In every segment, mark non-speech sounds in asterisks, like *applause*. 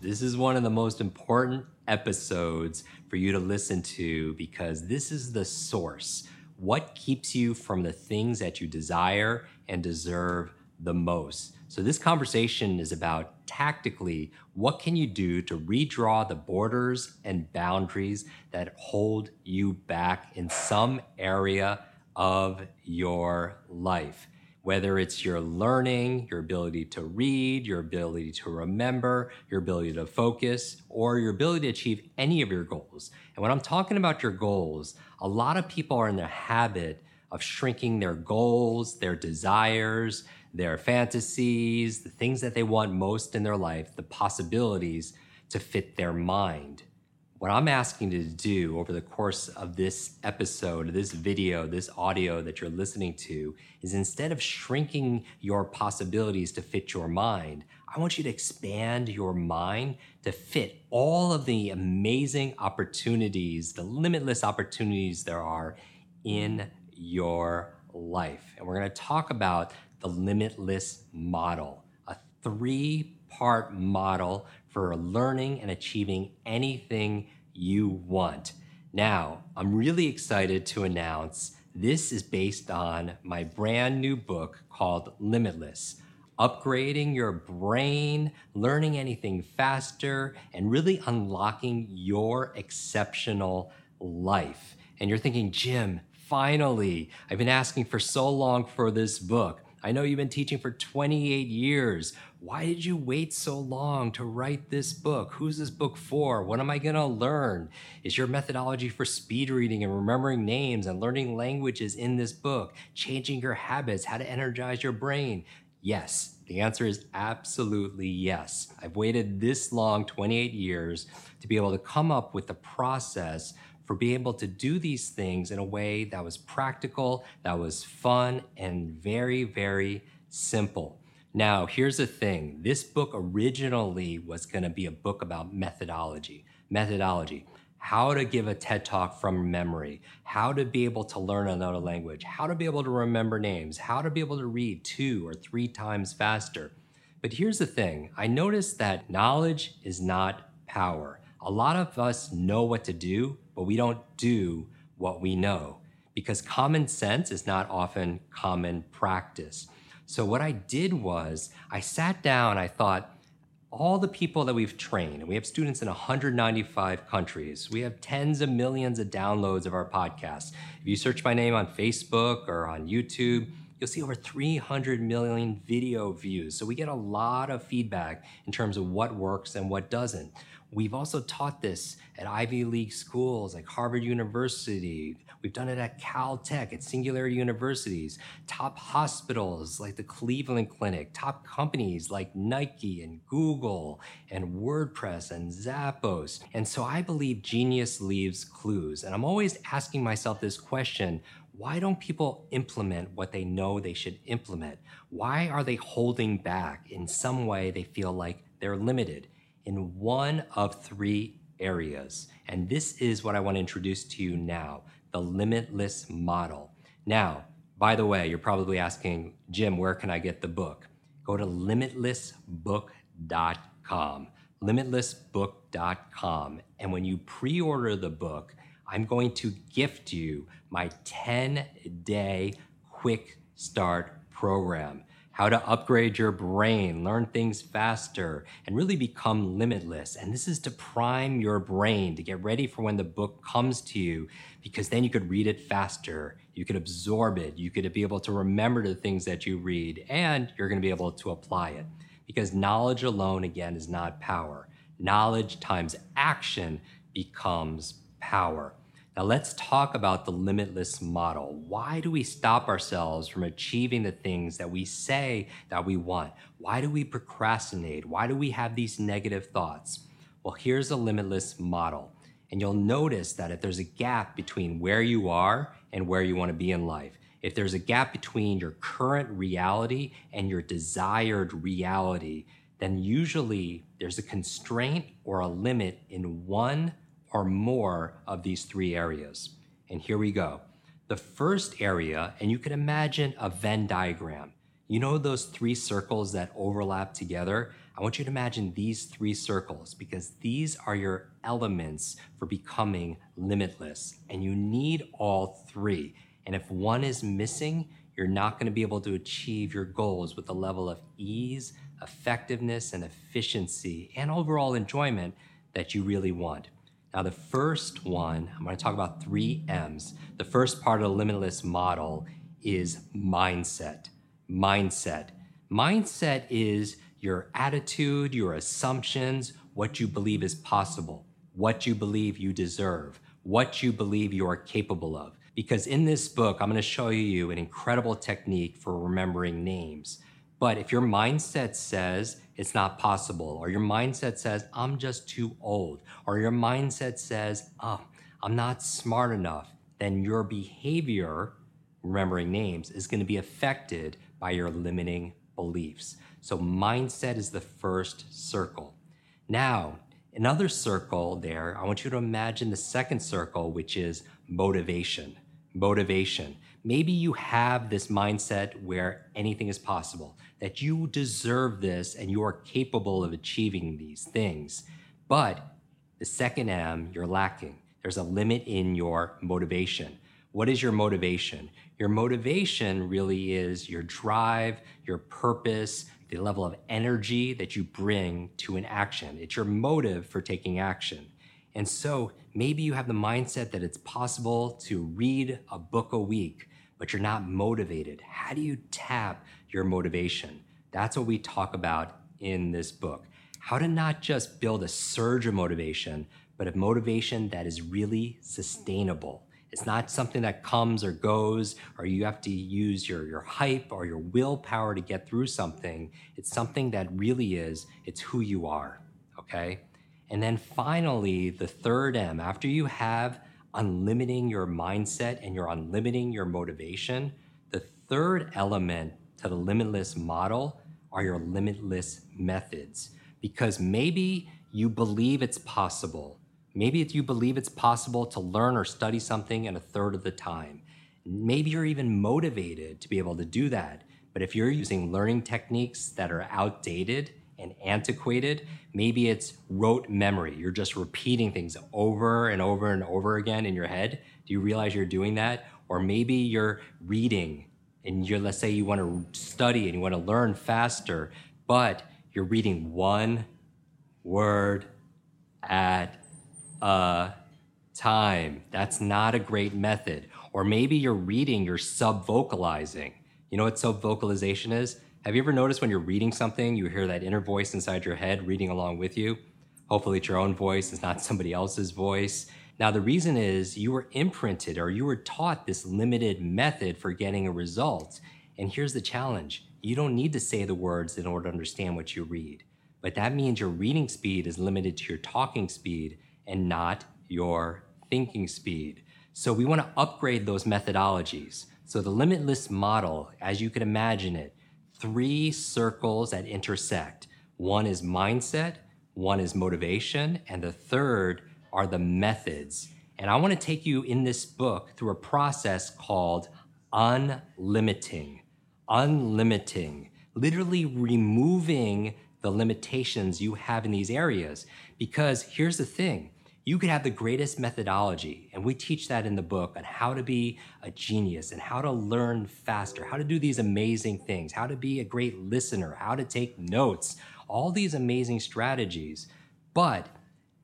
This is one of the most important episodes for you to listen to because this is the source. What keeps you from the things that you desire and deserve the most? So this conversation is about tactically what can you do to redraw the borders and boundaries that hold you back in some area of your life whether it's your learning, your ability to read, your ability to remember, your ability to focus, or your ability to achieve any of your goals. And when I'm talking about your goals, a lot of people are in the habit of shrinking their goals, their desires, their fantasies, the things that they want most in their life, the possibilities to fit their mind. What I'm asking you to do over the course of this episode, this video, this audio that you're listening to, is instead of shrinking your possibilities to fit your mind, I want you to expand your mind to fit all of the amazing opportunities, the limitless opportunities there are in your life. And we're going to talk about the limitless model, a three part model for learning and achieving anything you want. Now, I'm really excited to announce this is based on my brand new book called Limitless Upgrading Your Brain, Learning Anything Faster, and really unlocking your exceptional life. And you're thinking, Jim, finally, I've been asking for so long for this book. I know you've been teaching for 28 years. Why did you wait so long to write this book? Who's this book for? What am I going to learn? Is your methodology for speed reading and remembering names and learning languages in this book? Changing your habits, how to energize your brain? Yes. The answer is absolutely yes. I've waited this long, 28 years, to be able to come up with the process for being able to do these things in a way that was practical, that was fun, and very, very simple. Now, here's the thing this book originally was going to be a book about methodology. Methodology. How to give a TED talk from memory, how to be able to learn another language, how to be able to remember names, how to be able to read two or three times faster. But here's the thing I noticed that knowledge is not power. A lot of us know what to do, but we don't do what we know because common sense is not often common practice. So, what I did was I sat down, I thought, all the people that we've trained, and we have students in 195 countries. We have tens of millions of downloads of our podcast. If you search my name on Facebook or on YouTube, you'll see over 300 million video views. So we get a lot of feedback in terms of what works and what doesn't. We've also taught this at Ivy League schools like Harvard University. We've done it at Caltech, at Singularity Universities, top hospitals like the Cleveland Clinic, top companies like Nike and Google and WordPress and Zappos. And so I believe genius leaves clues. And I'm always asking myself this question why don't people implement what they know they should implement? Why are they holding back? In some way, they feel like they're limited in one of three areas. And this is what I want to introduce to you now the limitless model. Now, by the way, you're probably asking, Jim, where can I get the book? Go to limitlessbook.com. Limitlessbook.com. And when you pre order the book, I'm going to gift you my 10 day quick start program how to upgrade your brain, learn things faster, and really become limitless. And this is to prime your brain to get ready for when the book comes to you, because then you could read it faster, you could absorb it, you could be able to remember the things that you read, and you're gonna be able to apply it. Because knowledge alone, again, is not power. Knowledge times action becomes power. Now, let's talk about the limitless model. Why do we stop ourselves from achieving the things that we say that we want? Why do we procrastinate? Why do we have these negative thoughts? Well, here's a limitless model. And you'll notice that if there's a gap between where you are and where you want to be in life, if there's a gap between your current reality and your desired reality, then usually there's a constraint or a limit in one or more of these three areas. And here we go. The first area, and you can imagine a Venn diagram. You know those three circles that overlap together? I want you to imagine these three circles because these are your elements for becoming limitless. And you need all three. And if one is missing, you're not going to be able to achieve your goals with the level of ease, effectiveness, and efficiency and overall enjoyment that you really want. Now, the first one, I'm going to talk about three M's. The first part of the limitless model is mindset. Mindset. Mindset is your attitude, your assumptions, what you believe is possible, what you believe you deserve, what you believe you are capable of. Because in this book, I'm going to show you an incredible technique for remembering names. But if your mindset says it's not possible, or your mindset says, I'm just too old, or your mindset says, oh, I'm not smart enough, then your behavior, remembering names, is going to be affected by your limiting beliefs. So, mindset is the first circle. Now, another circle there, I want you to imagine the second circle, which is motivation. Motivation. Maybe you have this mindset where anything is possible that you deserve this and you are capable of achieving these things. But the second M, you're lacking. There's a limit in your motivation. What is your motivation? Your motivation really is your drive, your purpose, the level of energy that you bring to an action. It's your motive for taking action. And so maybe you have the mindset that it's possible to read a book a week, but you're not motivated. How do you tap your motivation. That's what we talk about in this book. How to not just build a surge of motivation, but a motivation that is really sustainable. It's not something that comes or goes, or you have to use your, your hype or your willpower to get through something. It's something that really is, it's who you are, okay? And then finally, the third M, after you have unlimiting your mindset and you're unlimiting your motivation, the third element to the limitless model are your limitless methods. Because maybe you believe it's possible. Maybe you believe it's possible to learn or study something in a third of the time. Maybe you're even motivated to be able to do that. But if you're using learning techniques that are outdated and antiquated, maybe it's rote memory. You're just repeating things over and over and over again in your head. Do you realize you're doing that? Or maybe you're reading and you're let's say you want to study and you want to learn faster, but you're reading one word at a time. That's not a great method. Or maybe you're reading, you're sub vocalizing. You know what sub vocalization is? Have you ever noticed when you're reading something, you hear that inner voice inside your head reading along with you? Hopefully, it's your own voice, it's not somebody else's voice. Now, the reason is you were imprinted or you were taught this limited method for getting a result. And here's the challenge you don't need to say the words in order to understand what you read. But that means your reading speed is limited to your talking speed and not your thinking speed. So we want to upgrade those methodologies. So the limitless model, as you can imagine it, three circles that intersect. One is mindset, one is motivation, and the third are the methods. And I want to take you in this book through a process called unlimiting. Unlimiting, literally removing the limitations you have in these areas. Because here's the thing you could have the greatest methodology, and we teach that in the book on how to be a genius and how to learn faster, how to do these amazing things, how to be a great listener, how to take notes, all these amazing strategies. But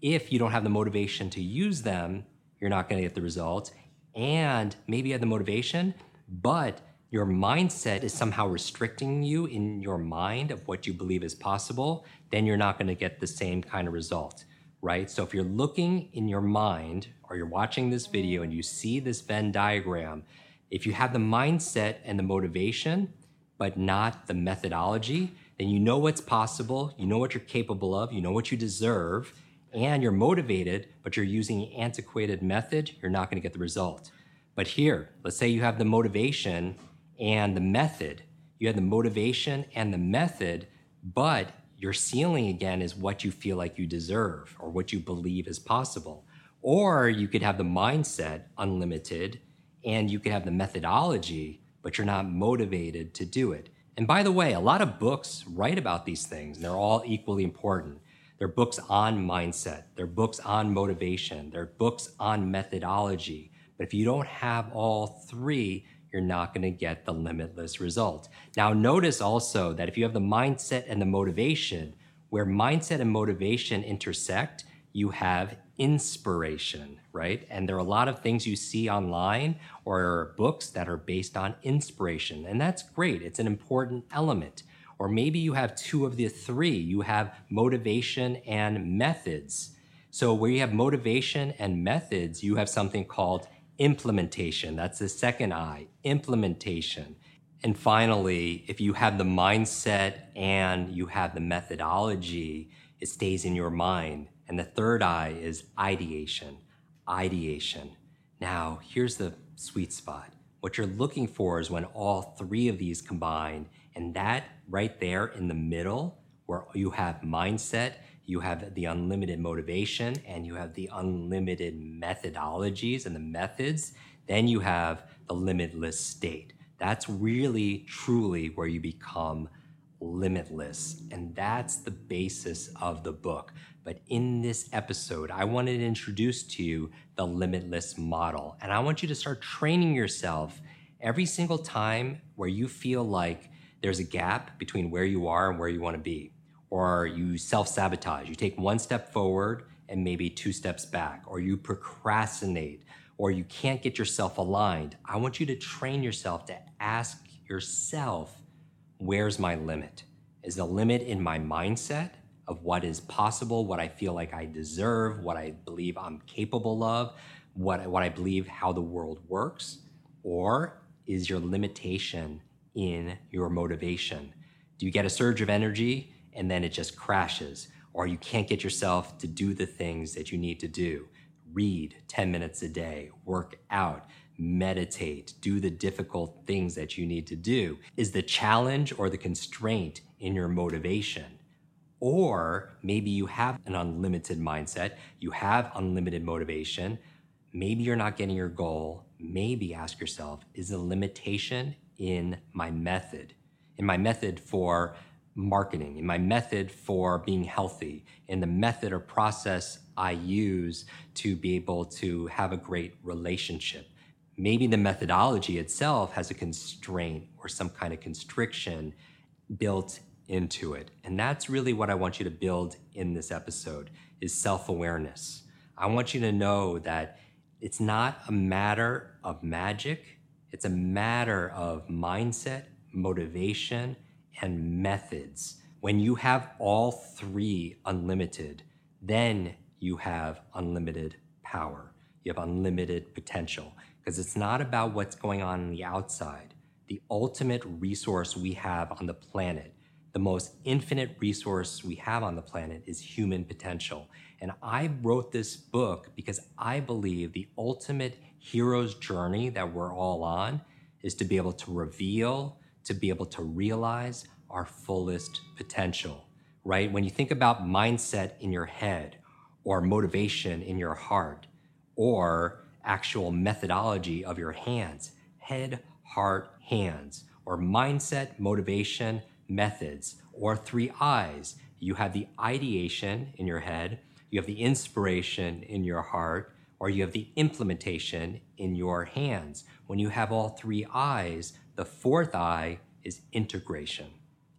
if you don't have the motivation to use them, you're not going to get the results. And maybe you have the motivation, but your mindset is somehow restricting you in your mind of what you believe is possible, then you're not going to get the same kind of result, right? So if you're looking in your mind or you're watching this video and you see this Venn diagram, if you have the mindset and the motivation, but not the methodology, then you know what's possible, you know what you're capable of, you know what you deserve, and you're motivated, but you're using an antiquated method, you're not going to get the result. But here, let's say you have the motivation and the method. You have the motivation and the method, but your ceiling again is what you feel like you deserve or what you believe is possible. Or you could have the mindset unlimited and you could have the methodology, but you're not motivated to do it. And by the way, a lot of books write about these things, and they're all equally important. They're books on mindset, they're books on motivation, they're books on methodology. But if you don't have all three, you're not going to get the limitless result. Now, notice also that if you have the mindset and the motivation, where mindset and motivation intersect, you have inspiration, right? And there are a lot of things you see online or books that are based on inspiration. And that's great, it's an important element. Or maybe you have two of the three you have motivation and methods. So, where you have motivation and methods, you have something called implementation. That's the second I, implementation. And finally, if you have the mindset and you have the methodology, it stays in your mind. And the third I is ideation, ideation. Now, here's the sweet spot. What you're looking for is when all three of these combine, and that right there in the middle, where you have mindset, you have the unlimited motivation, and you have the unlimited methodologies and the methods, then you have the limitless state. That's really, truly where you become limitless. And that's the basis of the book. But in this episode, I wanted to introduce to you the limitless model. And I want you to start training yourself every single time where you feel like there's a gap between where you are and where you want to be, or you self sabotage. You take one step forward and maybe two steps back, or you procrastinate, or you can't get yourself aligned. I want you to train yourself to ask yourself, where's my limit? Is the limit in my mindset? of what is possible, what I feel like I deserve, what I believe I'm capable of, what, what I believe how the world works? Or is your limitation in your motivation? Do you get a surge of energy and then it just crashes? Or you can't get yourself to do the things that you need to do? Read 10 minutes a day, work out, meditate, do the difficult things that you need to do. Is the challenge or the constraint in your motivation? Or maybe you have an unlimited mindset, you have unlimited motivation. Maybe you're not getting your goal. Maybe ask yourself is the limitation in my method, in my method for marketing, in my method for being healthy, in the method or process I use to be able to have a great relationship. Maybe the methodology itself has a constraint or some kind of constriction built into it. And that's really what I want you to build in this episode is self-awareness. I want you to know that it's not a matter of magic, it's a matter of mindset, motivation, and methods. When you have all three unlimited, then you have unlimited power. You have unlimited potential because it's not about what's going on on the outside. The ultimate resource we have on the planet the most infinite resource we have on the planet is human potential. And I wrote this book because I believe the ultimate hero's journey that we're all on is to be able to reveal, to be able to realize our fullest potential, right? When you think about mindset in your head or motivation in your heart or actual methodology of your hands, head, heart, hands, or mindset, motivation, methods or three I's. You have the ideation in your head, you have the inspiration in your heart, or you have the implementation in your hands. When you have all three I's, the fourth I is integration.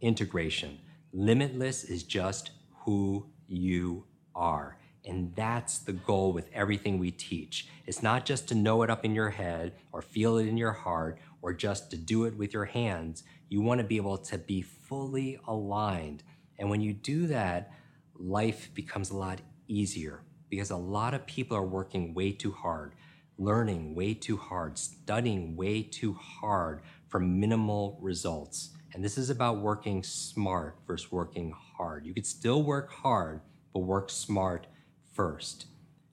Integration. Limitless is just who you are. And that's the goal with everything we teach. It's not just to know it up in your head or feel it in your heart or just to do it with your hands. You want to be able to be fully aligned. And when you do that, life becomes a lot easier because a lot of people are working way too hard, learning way too hard, studying way too hard for minimal results. And this is about working smart versus working hard. You could still work hard, but work smart first.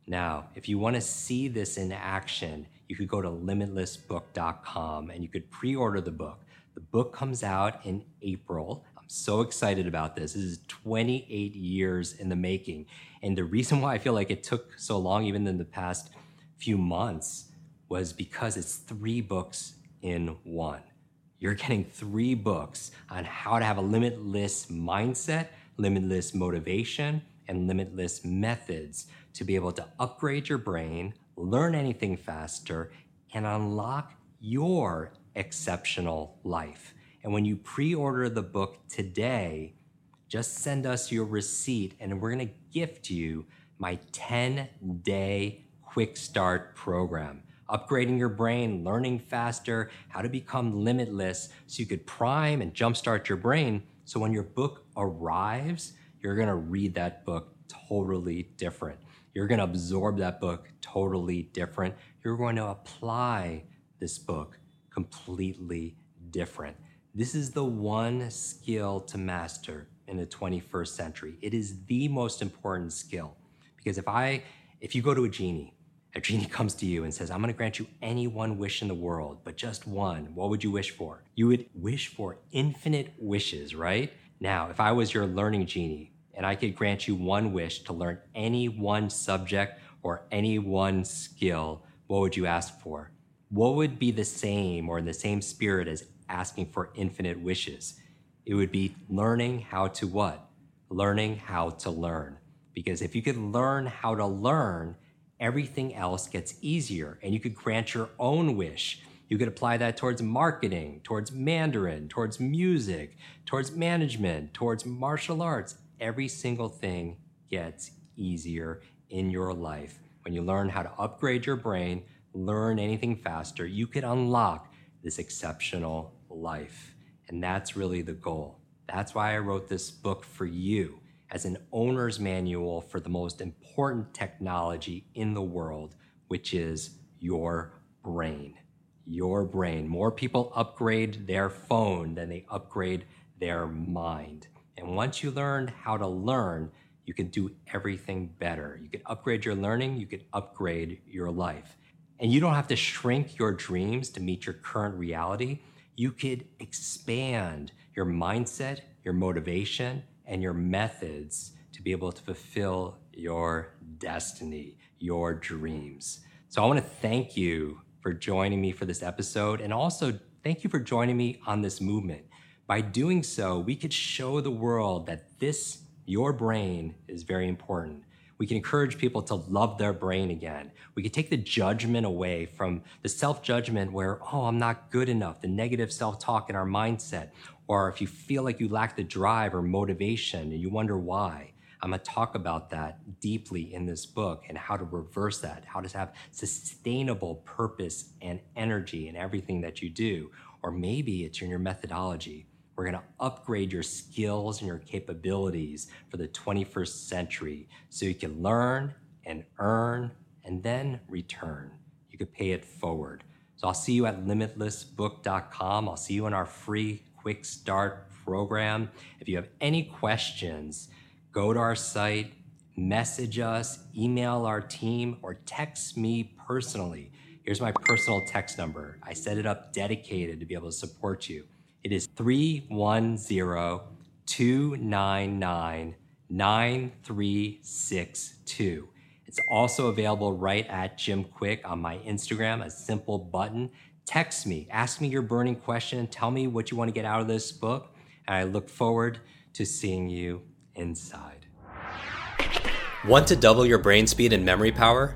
Now, if you want to see this in action, you could go to limitlessbook.com and you could pre order the book. The book comes out in April. I'm so excited about this. This is 28 years in the making. And the reason why I feel like it took so long, even in the past few months, was because it's three books in one. You're getting three books on how to have a limitless mindset, limitless motivation, and limitless methods to be able to upgrade your brain, learn anything faster, and unlock your exceptional life. And when you pre order the book today, just send us your receipt and we're gonna gift you my 10 day quick start program. Upgrading your brain, learning faster, how to become limitless so you could prime and jumpstart your brain. So when your book arrives, you're gonna read that book totally different. You're gonna absorb that book totally different. You're going to apply this book completely different. This is the one skill to master in the 21st century. It is the most important skill because if I if you go to a genie, a genie *laughs* comes to you and says, "I'm going to grant you any one wish in the world, but just one." What would you wish for? You would wish for infinite wishes, right? Now, if I was your learning genie and I could grant you one wish to learn any one subject or any one skill, what would you ask for? What would be the same or in the same spirit as asking for infinite wishes? It would be learning how to what? Learning how to learn. Because if you could learn how to learn, everything else gets easier and you could grant your own wish. You could apply that towards marketing, towards Mandarin, towards music, towards management, towards martial arts. Every single thing gets easier in your life. When you learn how to upgrade your brain, learn anything faster, you could unlock this exceptional life. And that's really the goal. That's why I wrote this book for you as an owner's manual for the most important technology in the world, which is your brain. Your brain. More people upgrade their phone than they upgrade their mind. And once you learn how to learn, you can do everything better. You can upgrade your learning, you can upgrade your life. And you don't have to shrink your dreams to meet your current reality. You could expand your mindset, your motivation, and your methods to be able to fulfill your destiny, your dreams. So I want to thank you for joining me for this episode and also thank you for joining me on this movement. By doing so, we could show the world that this, your brain, is very important. We can encourage people to love their brain again. We can take the judgment away from the self judgment where, oh, I'm not good enough, the negative self talk in our mindset. Or if you feel like you lack the drive or motivation and you wonder why, I'm gonna talk about that deeply in this book and how to reverse that, how to have sustainable purpose and energy in everything that you do. Or maybe it's in your methodology. We're going to upgrade your skills and your capabilities for the 21st century so you can learn and earn and then return. You could pay it forward. So I'll see you at limitlessbook.com. I'll see you in our free quick start program. If you have any questions, go to our site, message us, email our team, or text me personally. Here's my personal text number. I set it up dedicated to be able to support you. It is 310 299 9362. It's also available right at Jim Kwik on my Instagram, a simple button. Text me, ask me your burning question, tell me what you want to get out of this book, and I look forward to seeing you inside. Want to double your brain speed and memory power?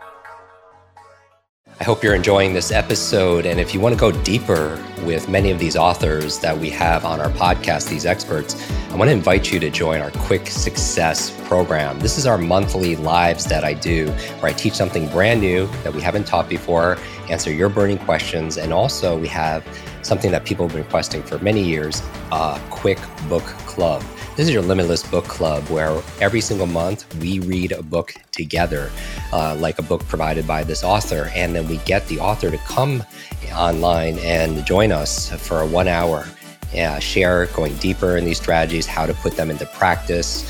I hope you're enjoying this episode. And if you want to go deeper with many of these authors that we have on our podcast, these experts, I want to invite you to join our Kwik Success program. This is our monthly lives that I do, where I teach something brand new that we haven't taught before, answer your burning questions, and also we have something that people have been requesting for many years a quick book club. This is your limitless book club where every single month we read a book together, uh, like a book provided by this author. And then we get the author to come online and join us for a one hour uh, share going deeper in these strategies, how to put them into practice.